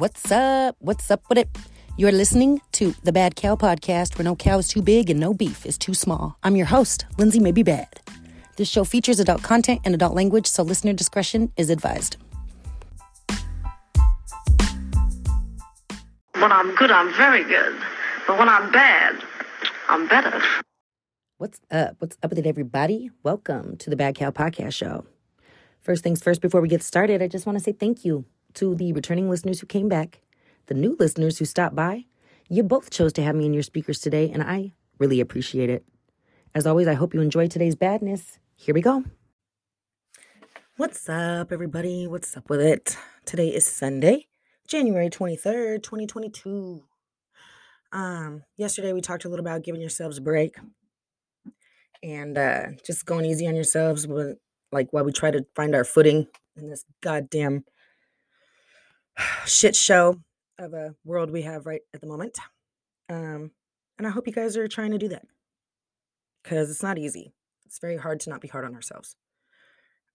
What's up? What's up with it? You're listening to the Bad Cow Podcast, where no cow is too big and no beef is too small. I'm your host, Lindsay Maybe Bad. This show features adult content and adult language, so listener discretion is advised. When I'm good, I'm very good. But when I'm bad, I'm better. What's up? What's up with it, everybody? Welcome to the Bad Cow Podcast Show. First things first, before we get started, I just want to say thank you to the returning listeners who came back, the new listeners who stopped by. You both chose to have me in your speakers today, and I really appreciate it. As always, I hope you enjoyed today's badness. Here we go. What's up, everybody? What's up with it? Today is Sunday, January 23rd, 2022. Um, yesterday we talked a little about giving yourselves a break and uh just going easy on yourselves with like while we try to find our footing in this goddamn shit show of a world we have right at the moment. Um, and I hope you guys are trying to do that because it's not easy. It's very hard to not be hard on ourselves.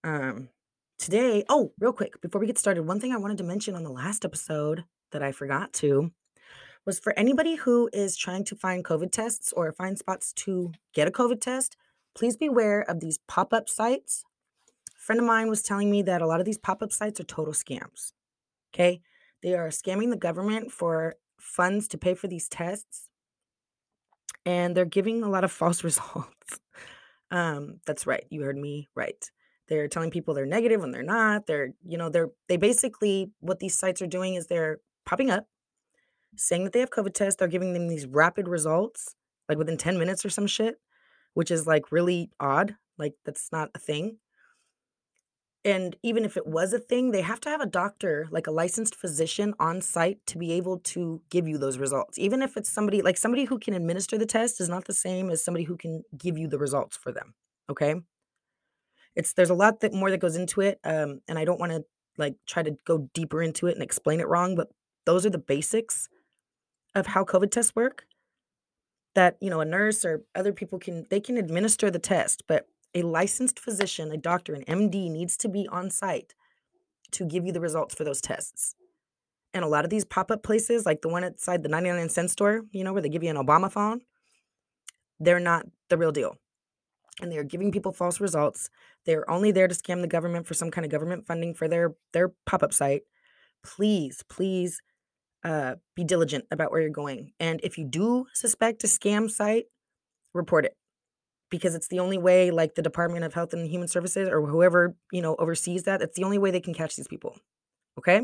Um, today, oh, real quick, before we get started, one thing I wanted to mention on the last episode that I forgot to was for anybody who is trying to find COVID tests or find spots to get a COVID test, please beware of these pop up sites. A friend of mine was telling me that a lot of these pop up sites are total scams. Okay. They are scamming the government for funds to pay for these tests. And they're giving a lot of false results. um, that's right. You heard me right. They're telling people they're negative when they're not. They're, you know, they're, they basically, what these sites are doing is they're popping up saying that they have COVID tests. They're giving them these rapid results, like within 10 minutes or some shit, which is like really odd. Like, that's not a thing. And even if it was a thing, they have to have a doctor, like a licensed physician on site to be able to give you those results. Even if it's somebody like somebody who can administer the test is not the same as somebody who can give you the results for them. Okay. It's there's a lot that more that goes into it. Um, and I don't want to like try to go deeper into it and explain it wrong, but those are the basics of how COVID tests work. That, you know, a nurse or other people can they can administer the test, but a licensed physician, a doctor, an MD needs to be on site to give you the results for those tests. And a lot of these pop up places, like the one outside the 99 cent store, you know, where they give you an Obama phone, they're not the real deal. And they're giving people false results. They're only there to scam the government for some kind of government funding for their, their pop up site. Please, please uh, be diligent about where you're going. And if you do suspect a scam site, report it because it's the only way like the department of health and human services or whoever you know oversees that it's the only way they can catch these people okay?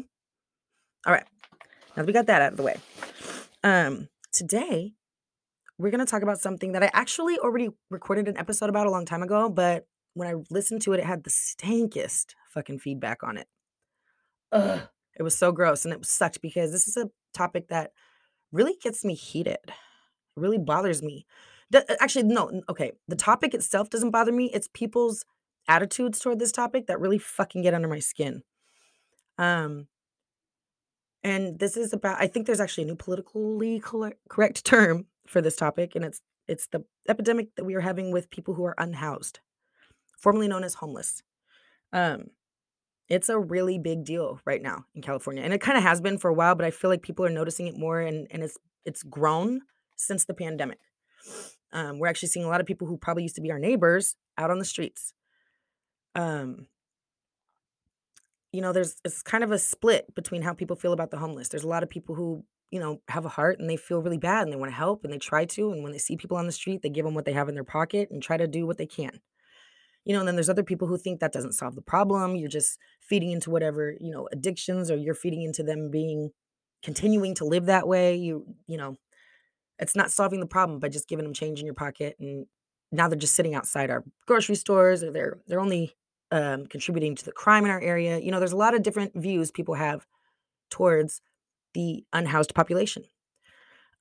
All right now that we got that out of the way um today we're going to talk about something that i actually already recorded an episode about a long time ago but when i listened to it it had the stankest fucking feedback on it. Ugh, it was so gross and it sucked because this is a topic that really gets me heated. It really bothers me D- actually, no. Okay, the topic itself doesn't bother me. It's people's attitudes toward this topic that really fucking get under my skin. Um, and this is about. I think there's actually a new politically correct term for this topic, and it's it's the epidemic that we are having with people who are unhoused, formerly known as homeless. Um, it's a really big deal right now in California, and it kind of has been for a while, but I feel like people are noticing it more, and and it's it's grown since the pandemic. Um, we're actually seeing a lot of people who probably used to be our neighbors out on the streets. Um, you know, there's it's kind of a split between how people feel about the homeless. There's a lot of people who, you know, have a heart and they feel really bad and they want to help and they try to. And when they see people on the street, they give them what they have in their pocket and try to do what they can. You know, and then there's other people who think that doesn't solve the problem. You're just feeding into whatever, you know, addictions or you're feeding into them being continuing to live that way. You, you know, it's not solving the problem by just giving them change in your pocket and now they're just sitting outside our grocery stores or they're they're only um, contributing to the crime in our area. You know there's a lot of different views people have towards the unhoused population.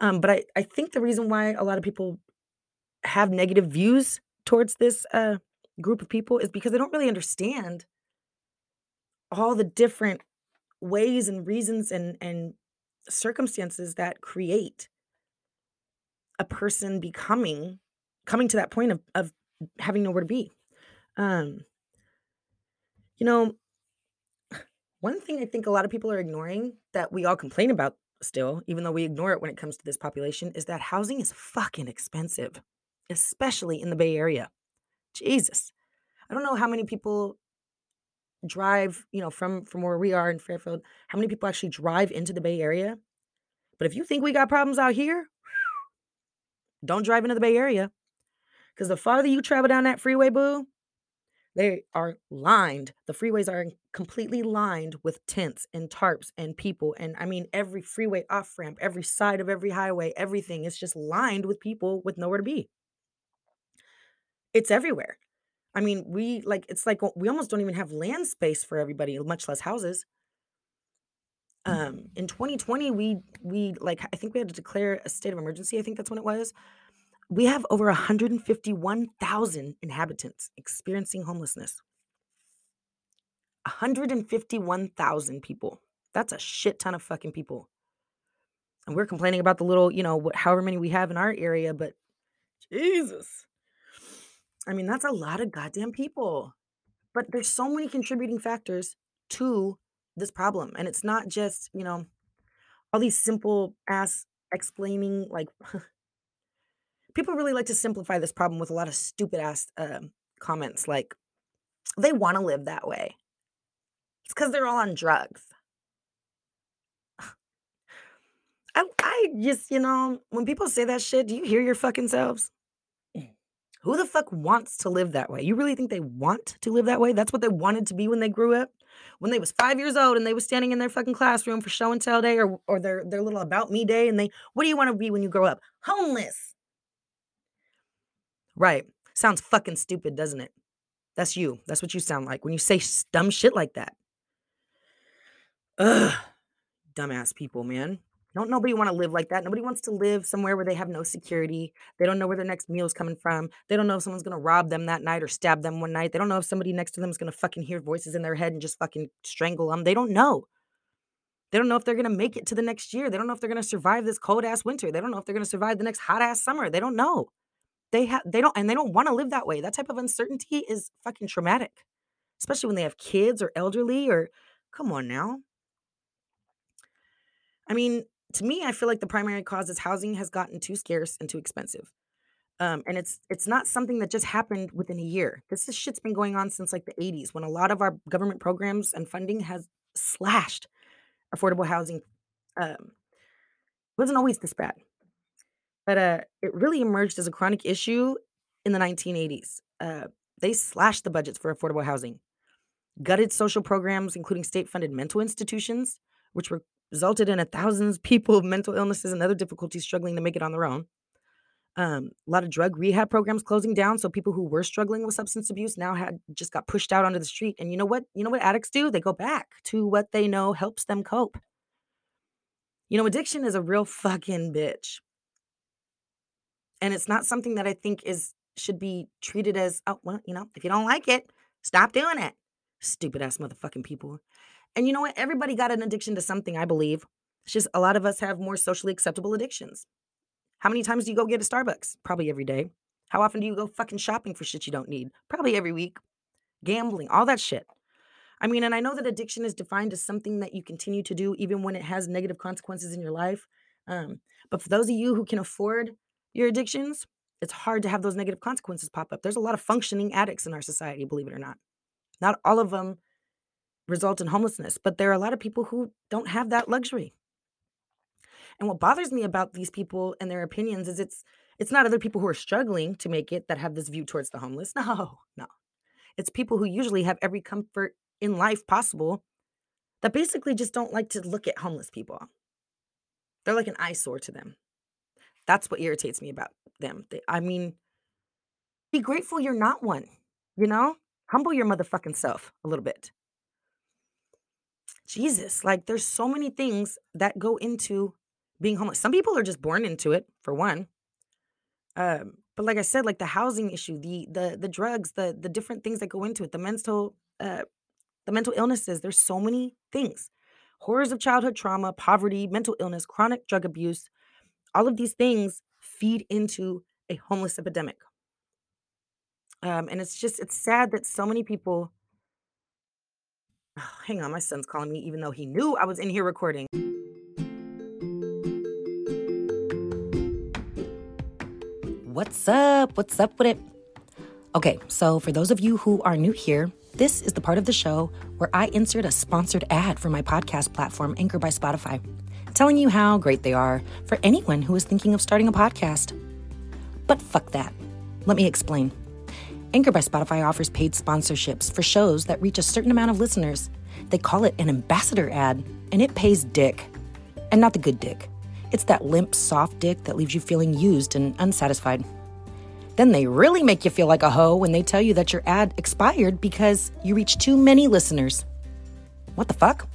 Um, but I, I think the reason why a lot of people have negative views towards this uh, group of people is because they don't really understand all the different ways and reasons and and circumstances that create a person becoming coming to that point of of having nowhere to be. Um, you know, One thing I think a lot of people are ignoring that we all complain about still, even though we ignore it when it comes to this population, is that housing is fucking expensive, especially in the Bay Area. Jesus. I don't know how many people drive, you know, from from where we are in Fairfield, how many people actually drive into the Bay Area? But if you think we got problems out here, don't drive into the Bay Area. Because the farther you travel down that freeway, boo, they are lined. The freeways are completely lined with tents and tarps and people. And I mean, every freeway off ramp, every side of every highway, everything is just lined with people with nowhere to be. It's everywhere. I mean, we like, it's like we almost don't even have land space for everybody, much less houses. Um, in 2020, we we like I think we had to declare a state of emergency. I think that's when it was. We have over 151,000 inhabitants experiencing homelessness. 151,000 people. That's a shit ton of fucking people. And we're complaining about the little, you know, what, however many we have in our area, but Jesus. I mean, that's a lot of goddamn people. But there's so many contributing factors to this problem. And it's not just, you know, all these simple ass explaining, like, people really like to simplify this problem with a lot of stupid ass uh, comments like, they want to live that way. It's because they're all on drugs. I, I just, you know, when people say that shit, do you hear your fucking selves? Who the fuck wants to live that way? You really think they want to live that way? That's what they wanted to be when they grew up? When they was 5 years old and they was standing in their fucking classroom for show and tell day or or their their little about me day and they what do you want to be when you grow up? Homeless. Right. Sounds fucking stupid, doesn't it? That's you. That's what you sound like when you say dumb shit like that. Ugh. Dumbass people, man. Don't nobody want to live like that. Nobody wants to live somewhere where they have no security. They don't know where their next meal is coming from. They don't know if someone's gonna rob them that night or stab them one night. They don't know if somebody next to them is gonna fucking hear voices in their head and just fucking strangle them. They don't know. They don't know if they're gonna make it to the next year. They don't know if they're gonna survive this cold ass winter. They don't know if they're gonna survive the next hot ass summer. They don't know. They have they don't and they don't want to live that way. That type of uncertainty is fucking traumatic. Especially when they have kids or elderly or come on now. I mean, to me, I feel like the primary cause is housing has gotten too scarce and too expensive. Um, and it's it's not something that just happened within a year. This is shit's been going on since like the 80s when a lot of our government programs and funding has slashed affordable housing. Um, wasn't always this bad, but uh, it really emerged as a chronic issue in the 1980s. Uh, they slashed the budgets for affordable housing, gutted social programs, including state-funded mental institutions, which were resulted in a thousands of people with mental illnesses and other difficulties struggling to make it on their own. Um, a lot of drug rehab programs closing down, so people who were struggling with substance abuse now had just got pushed out onto the street. And you know what? You know what addicts do? They go back to what they know helps them cope. You know, addiction is a real fucking bitch. And it's not something that I think is should be treated as, oh, well, you know, if you don't like it, stop doing it. Stupid ass motherfucking people. And you know what? Everybody got an addiction to something, I believe. It's just a lot of us have more socially acceptable addictions. How many times do you go get a Starbucks? Probably every day. How often do you go fucking shopping for shit you don't need? Probably every week. Gambling, all that shit. I mean, and I know that addiction is defined as something that you continue to do even when it has negative consequences in your life. Um, but for those of you who can afford your addictions, it's hard to have those negative consequences pop up. There's a lot of functioning addicts in our society, believe it or not. Not all of them result in homelessness, but there are a lot of people who don't have that luxury. And what bothers me about these people and their opinions is it's it's not other people who are struggling to make it that have this view towards the homeless. No, no. It's people who usually have every comfort in life possible that basically just don't like to look at homeless people. They're like an eyesore to them. That's what irritates me about them. They, I mean, be grateful you're not one, you know? Humble your motherfucking self a little bit. Jesus, like there's so many things that go into being homeless. Some people are just born into it, for one. Um, but like I said, like the housing issue, the the the drugs, the the different things that go into it, the mental uh the mental illnesses, there's so many things. Horrors of childhood trauma, poverty, mental illness, chronic drug abuse, all of these things feed into a homeless epidemic. Um, and it's just it's sad that so many people hang on, my son's calling me even though he knew I was in here recording. What's up? What's up with it? Okay, so for those of you who are new here, this is the part of the show where I insert a sponsored ad for my podcast platform, Anchor by Spotify, telling you how great they are for anyone who is thinking of starting a podcast. But fuck that. Let me explain. Anchor by Spotify offers paid sponsorships for shows that reach a certain amount of listeners. They call it an ambassador ad, and it pays dick. And not the good dick. It's that limp, soft dick that leaves you feeling used and unsatisfied. Then they really make you feel like a hoe when they tell you that your ad expired because you reached too many listeners. What the fuck?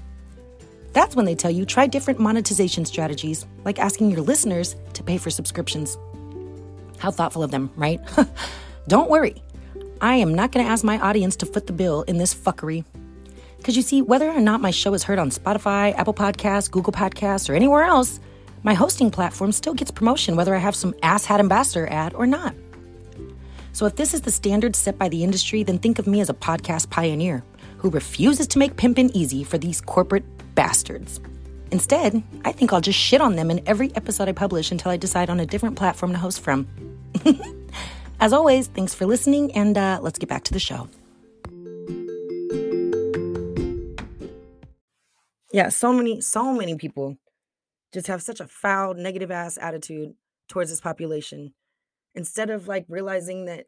That's when they tell you try different monetization strategies, like asking your listeners to pay for subscriptions. How thoughtful of them, right? Don't worry. I am not going to ask my audience to foot the bill in this fuckery. Because you see, whether or not my show is heard on Spotify, Apple Podcasts, Google Podcasts, or anywhere else, my hosting platform still gets promotion whether I have some asshat ambassador ad or not. So if this is the standard set by the industry, then think of me as a podcast pioneer who refuses to make pimpin' easy for these corporate bastards. Instead, I think I'll just shit on them in every episode I publish until I decide on a different platform to host from. As always, thanks for listening, and uh, let's get back to the show. Yeah, so many, so many people just have such a foul, negative ass attitude towards this population instead of like realizing that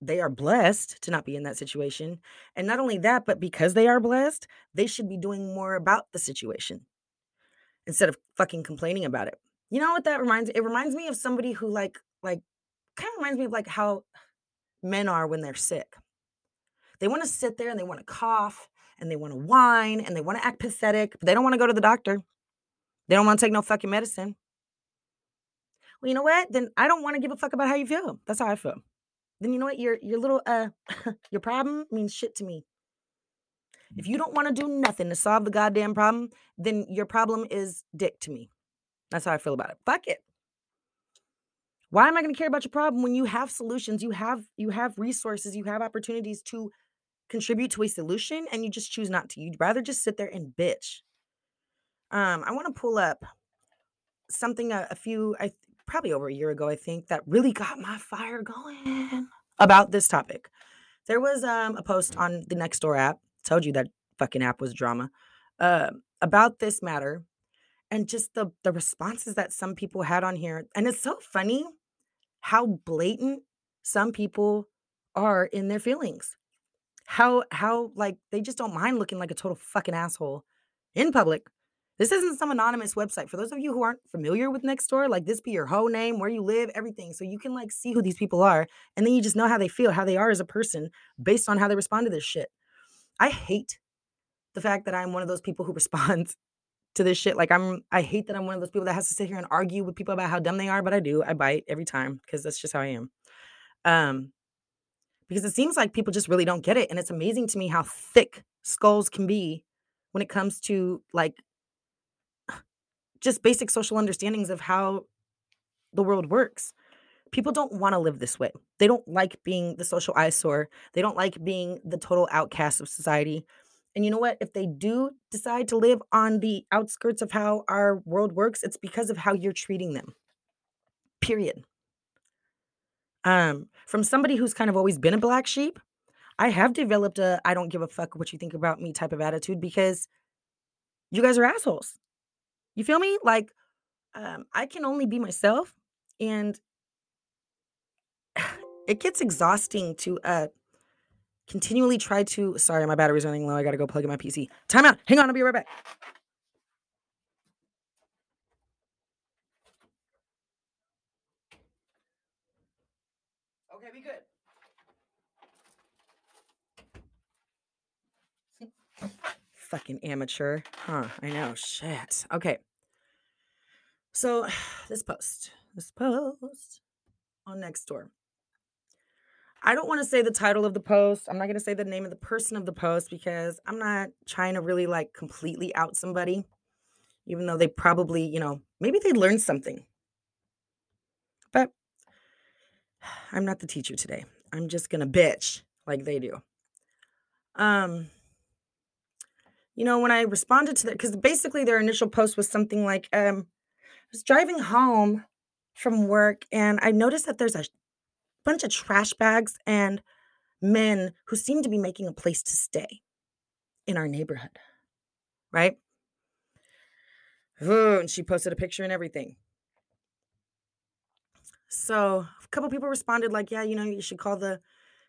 they are blessed to not be in that situation. And not only that, but because they are blessed, they should be doing more about the situation instead of fucking complaining about it. You know what that reminds it reminds me of somebody who like like kind of reminds me of like how men are when they're sick. They want to sit there and they want to cough and they want to whine and they want to act pathetic, but they don't want to go to the doctor. They don't want to take no fucking medicine. Well, you know what? Then I don't want to give a fuck about how you feel. That's how I feel. Then you know what? Your your little uh your problem means shit to me. If you don't want to do nothing to solve the goddamn problem, then your problem is dick to me. That's how I feel about it. Fuck it. Why am I going to care about your problem when you have solutions, you have you have resources, you have opportunities to contribute to a solution and you just choose not to. You'd rather just sit there and bitch. Um I want to pull up something a, a few I probably over a year ago I think that really got my fire going about this topic. There was um a post on the Nextdoor app. Told you that fucking app was drama. Uh, about this matter and just the the responses that some people had on here and it's so funny how blatant some people are in their feelings. How how like they just don't mind looking like a total fucking asshole in public. This isn't some anonymous website. For those of you who aren't familiar with Nextdoor, like this be your whole name, where you live, everything. So you can like see who these people are and then you just know how they feel, how they are as a person based on how they respond to this shit. I hate the fact that I'm one of those people who responds to this shit. Like I'm I hate that I'm one of those people that has to sit here and argue with people about how dumb they are, but I do. I bite every time because that's just how I am. Um because it seems like people just really don't get it and it's amazing to me how thick skulls can be when it comes to like just basic social understandings of how the world works. People don't want to live this way. They don't like being the social eyesore. They don't like being the total outcast of society. And you know what? If they do decide to live on the outskirts of how our world works, it's because of how you're treating them. Period. Um, from somebody who's kind of always been a black sheep, I have developed a I don't give a fuck what you think about me type of attitude because you guys are assholes. You feel me? Like um, I can only be myself and it gets exhausting to uh continually try to sorry, my battery's running low. I gotta go plug in my PC. Time out. Hang on, I'll be right back. Okay, be good. Fucking amateur. Huh, I know. Shit. Okay. So this post. This post on Nextdoor. I don't want to say the title of the post. I'm not going to say the name of the person of the post because I'm not trying to really like completely out somebody, even though they probably, you know, maybe they learned something. But I'm not the teacher today. I'm just going to bitch like they do. Um you know, when I responded to that, because basically their initial post was something like, um, I was driving home from work and I noticed that there's a bunch of trash bags and men who seem to be making a place to stay in our neighborhood, right? Ooh, and she posted a picture and everything. So a couple people responded like, yeah, you know, you should call the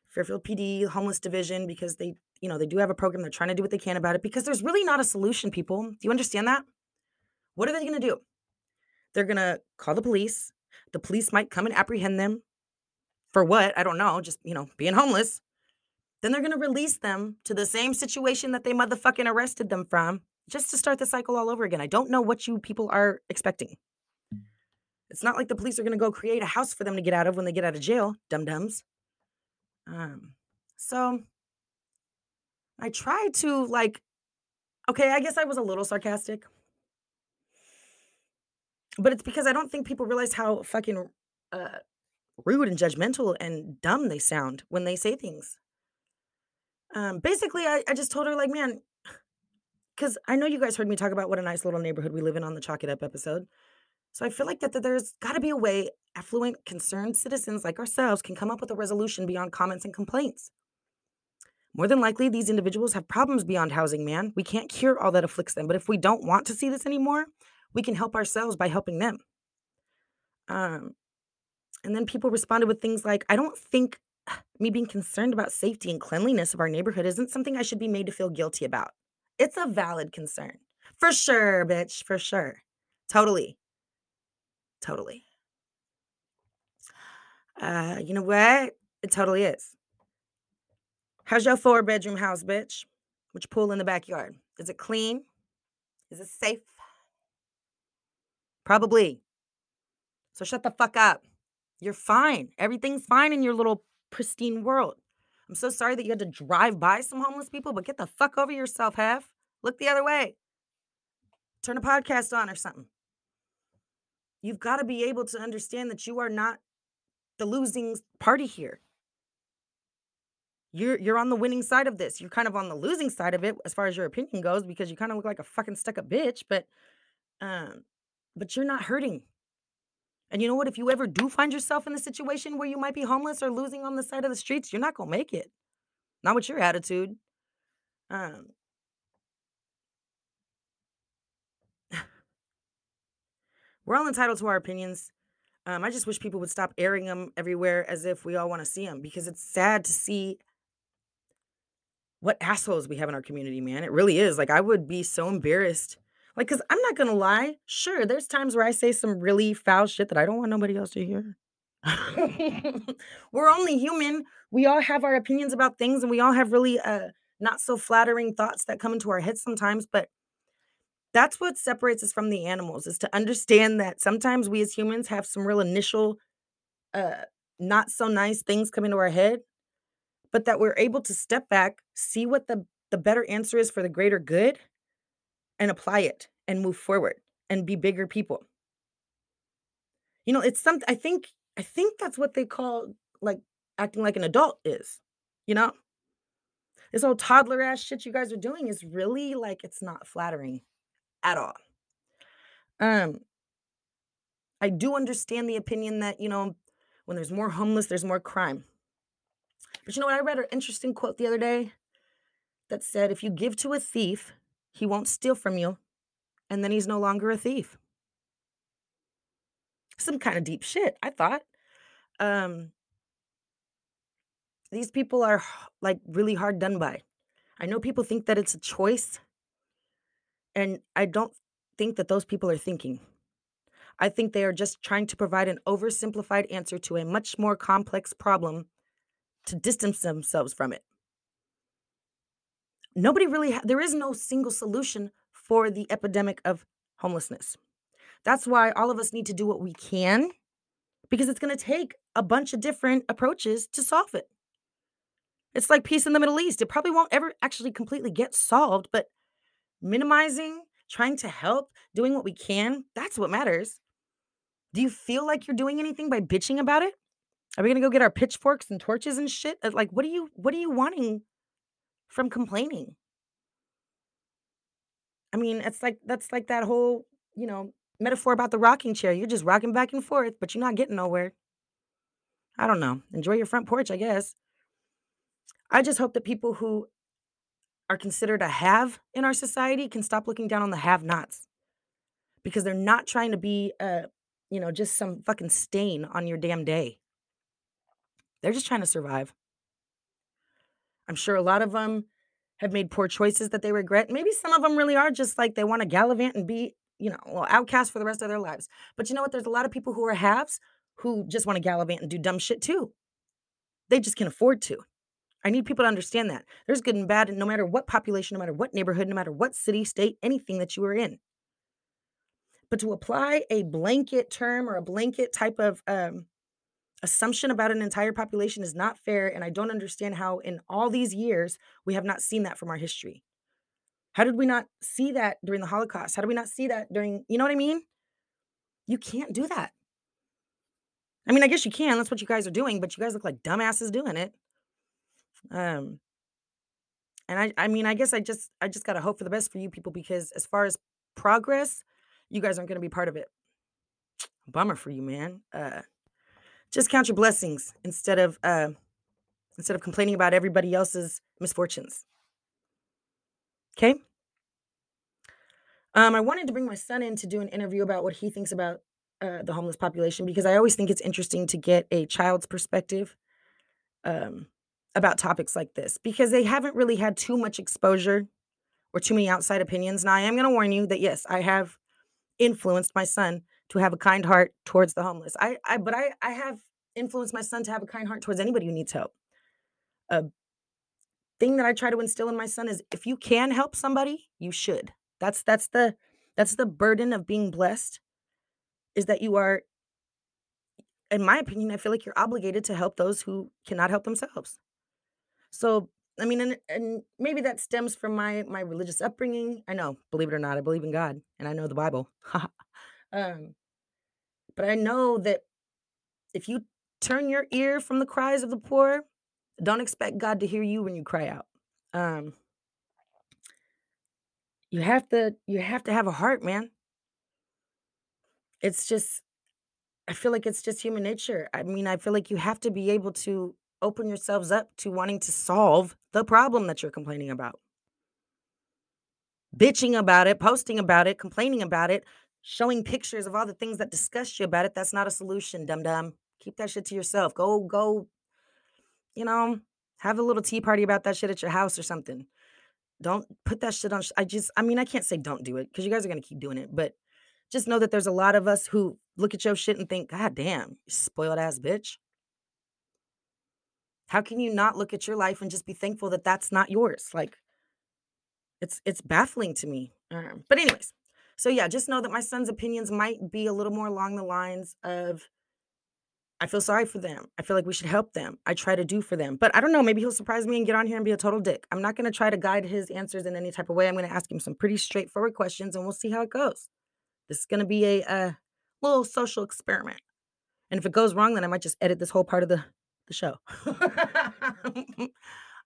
Fairfield PD homeless division because they, you know, they do have a program. They're trying to do what they can about it because there's really not a solution, people. Do you understand that? What are they going to do? They're going to call the police. The police might come and apprehend them for what? I don't know, just, you know, being homeless. Then they're going to release them to the same situation that they motherfucking arrested them from just to start the cycle all over again. I don't know what you people are expecting. It's not like the police are going to go create a house for them to get out of when they get out of jail, dum dums. Um, so I tried to like, okay, I guess I was a little sarcastic, but it's because I don't think people realize how fucking uh, rude and judgmental and dumb they sound when they say things. Um, basically, I, I just told her like, man, because I know you guys heard me talk about what a nice little neighborhood we live in on the Chalk It Up episode. So I feel like that, that there's got to be a way affluent, concerned citizens like ourselves can come up with a resolution beyond comments and complaints. More than likely, these individuals have problems beyond housing, man. We can't cure all that afflicts them, but if we don't want to see this anymore, we can help ourselves by helping them. Um, and then people responded with things like, I don't think me being concerned about safety and cleanliness of our neighborhood isn't something I should be made to feel guilty about. It's a valid concern. For sure, bitch. For sure. Totally. Totally. Uh, you know what? It totally is. How's your four bedroom house, bitch? Which pool in the backyard? Is it clean? Is it safe? Probably. So shut the fuck up. You're fine. Everything's fine in your little pristine world. I'm so sorry that you had to drive by some homeless people, but get the fuck over yourself, half. Look the other way. Turn a podcast on or something. You've got to be able to understand that you are not the losing party here. You're you're on the winning side of this. You're kind of on the losing side of it as far as your opinion goes because you kind of look like a fucking stuck up bitch, but um but you're not hurting. And you know what? If you ever do find yourself in a situation where you might be homeless or losing on the side of the streets, you're not gonna make it. Not with your attitude. Um, we're all entitled to our opinions. Um, I just wish people would stop airing them everywhere as if we all want to see them because it's sad to see what assholes we have in our community, man. It really is. Like, I would be so embarrassed. Like, because I'm not going to lie. Sure, there's times where I say some really foul shit that I don't want nobody else to hear. We're only human. We all have our opinions about things and we all have really uh, not so flattering thoughts that come into our heads sometimes. But that's what separates us from the animals is to understand that sometimes we as humans have some real initial uh not so nice things come into our head but that we're able to step back see what the the better answer is for the greater good and apply it and move forward and be bigger people you know it's something i think i think that's what they call like acting like an adult is you know this old toddler ass shit you guys are doing is really like it's not flattering at all. Um, I do understand the opinion that, you know, when there's more homeless, there's more crime. But you know what? I read an interesting quote the other day that said, if you give to a thief, he won't steal from you, and then he's no longer a thief. Some kind of deep shit, I thought. Um, these people are like really hard done by. I know people think that it's a choice and I don't think that those people are thinking. I think they are just trying to provide an oversimplified answer to a much more complex problem to distance themselves from it. Nobody really, ha- there is no single solution for the epidemic of homelessness. That's why all of us need to do what we can because it's going to take a bunch of different approaches to solve it. It's like peace in the Middle East. It probably won't ever actually completely get solved, but minimizing, trying to help, doing what we can, that's what matters. Do you feel like you're doing anything by bitching about it? Are we gonna go get our pitchforks and torches and shit? Uh, Like, what are you what are you wanting from complaining? I mean, it's like that's like that whole, you know, metaphor about the rocking chair. You're just rocking back and forth, but you're not getting nowhere. I don't know. Enjoy your front porch, I guess. I just hope that people who are considered a have in our society can stop looking down on the have nots because they're not trying to be, uh, you know, just some fucking stain on your damn day. They're just trying to survive. I'm sure a lot of them have made poor choices that they regret. Maybe some of them really are just like they want to gallivant and be, you know, well, outcast for the rest of their lives. But you know what? There's a lot of people who are haves who just want to gallivant and do dumb shit too. They just can afford to. I need people to understand that. There's good and bad, and no matter what population, no matter what neighborhood, no matter what city, state, anything that you are in. But to apply a blanket term or a blanket type of um, assumption about an entire population is not fair. And I don't understand how, in all these years, we have not seen that from our history. How did we not see that during the Holocaust? How did we not see that during, you know what I mean? You can't do that. I mean, I guess you can. That's what you guys are doing, but you guys look like dumbasses doing it. Um, and I, I mean, I guess I just, I just gotta hope for the best for you people because as far as progress, you guys aren't gonna be part of it. Bummer for you, man. Uh, just count your blessings instead of, uh, instead of complaining about everybody else's misfortunes. Okay. Um, I wanted to bring my son in to do an interview about what he thinks about uh, the homeless population because I always think it's interesting to get a child's perspective um, about topics like this because they haven't really had too much exposure or too many outside opinions. Now, I am going to warn you that yes, I have influenced my son to have a kind heart towards the homeless. I, I but I, I have influenced my son to have a kind heart towards anybody who needs help. A thing that I try to instill in my son is if you can help somebody, you should. That's that's the that's the burden of being blessed is that you are in my opinion, I feel like you're obligated to help those who cannot help themselves. So, I mean, and, and maybe that stems from my my religious upbringing. I know, believe it or not, I believe in God and I know the Bible. um, but I know that if you turn your ear from the cries of the poor, don't expect God to hear you when you cry out. Um, you have to you have to have a heart, man. It's just I feel like it's just human nature. I mean, I feel like you have to be able to open yourselves up to wanting to solve the problem that you're complaining about. Bitching about it, posting about it, complaining about it, showing pictures of all the things that disgust you about it, that's not a solution, dum dum. Keep that shit to yourself. Go, go, you know, have a little tea party about that shit at your house or something. Don't put that shit on. sh- I just, I mean, I can't say don't do it because you guys are going to keep doing it, but just know that there's a lot of us who look at your shit and think, God damn, spoiled ass bitch. How can you not look at your life and just be thankful that that's not yours? Like, it's it's baffling to me. Um, but anyways, so yeah, just know that my son's opinions might be a little more along the lines of I feel sorry for them. I feel like we should help them. I try to do for them. But I don't know, maybe he'll surprise me and get on here and be a total dick. I'm not going to try to guide his answers in any type of way. I'm going to ask him some pretty straightforward questions and we'll see how it goes. This is going to be a, uh little social experiment. And if it goes wrong, then I might just edit this whole part of the, the show. All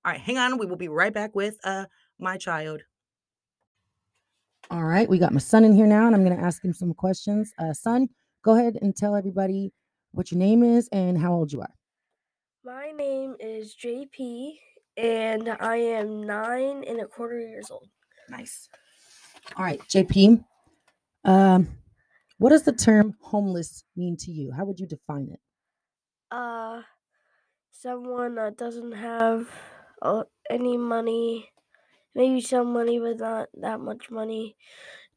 right, hang on. We will be right back with uh my child. All right, we got my son in here now, and I'm going to ask him some questions. Uh, son, go ahead and tell everybody what your name is and how old you are. My name is JP, and I am nine and a quarter years old. Nice. All right, JP. Um, what does the term homeless mean to you? How would you define it? Uh, someone that doesn't have uh, any money, maybe some money, but not that much money,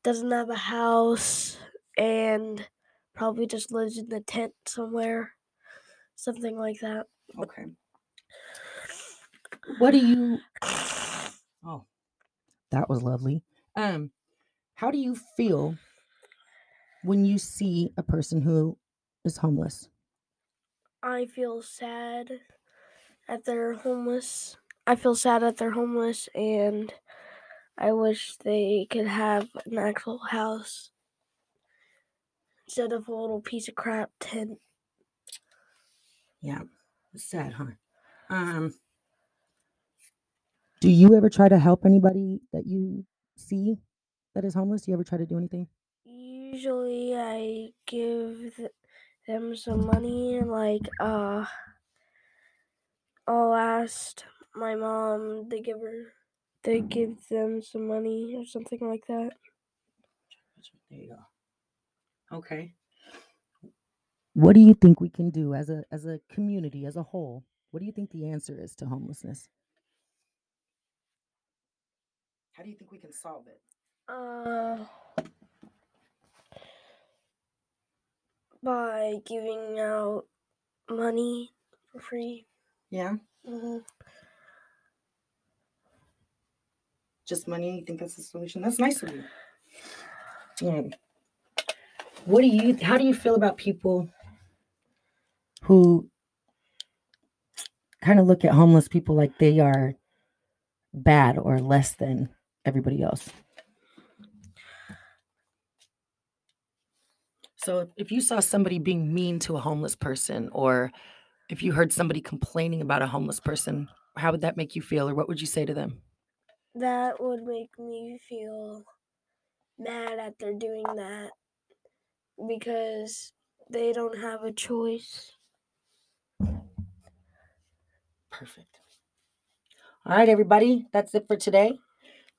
doesn't have a house, and probably just lives in a tent somewhere, something like that. Okay. What do you? Oh, that was lovely. Um, how do you feel when you see a person who is homeless? I feel sad at their homeless. I feel sad that they're homeless, and I wish they could have an actual house instead of a little piece of crap tent. Yeah, it's sad, huh? Um, do you ever try to help anybody that you see that is homeless? Do you ever try to do anything? Usually, I give th- them some money, like, uh, I'll ask my mom they give her, to give them some money or something like that. There you go. Okay. What do you think we can do as a as a community as a whole? What do you think the answer is to homelessness? How do you think we can solve it? Uh, by giving out money for free. Yeah, hmm just money. You think that's the solution? That's nice of you. Um, what do you? How do you feel about people who kind of look at homeless people like they are bad or less than everybody else? So if- if you saw somebody being mean to a homeless person, or if you heard somebody complaining about a homeless person, how would that make you feel, or what would you say to them? That would make me feel mad at they're doing that because they don't have a choice. Perfect. All right, everybody. That's it for today.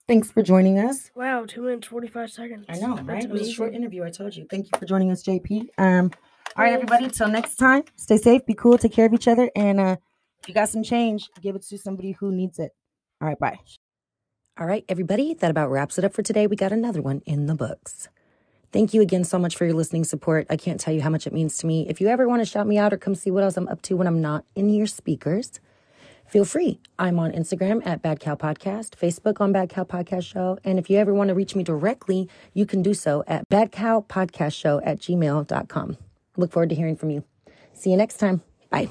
Thanks for joining us. Wow, two minutes forty five seconds. I know, That's right? It was a short interview. I told you. Thank you for joining us, JP. Um, all right, everybody. Till next time. Stay safe, be cool, take care of each other, and uh, if you got some change, give it to somebody who needs it. All right, bye. All right, everybody. That about wraps it up for today. We got another one in the books. Thank you again so much for your listening support. I can't tell you how much it means to me. If you ever want to shout me out or come see what else I'm up to when I'm not in your speakers, feel free. I'm on Instagram at Bad Cow Podcast, Facebook on Bad Cow Podcast Show. And if you ever want to reach me directly, you can do so at Bad Cow Podcast Show at gmail.com. Look forward to hearing from you. See you next time. Bye.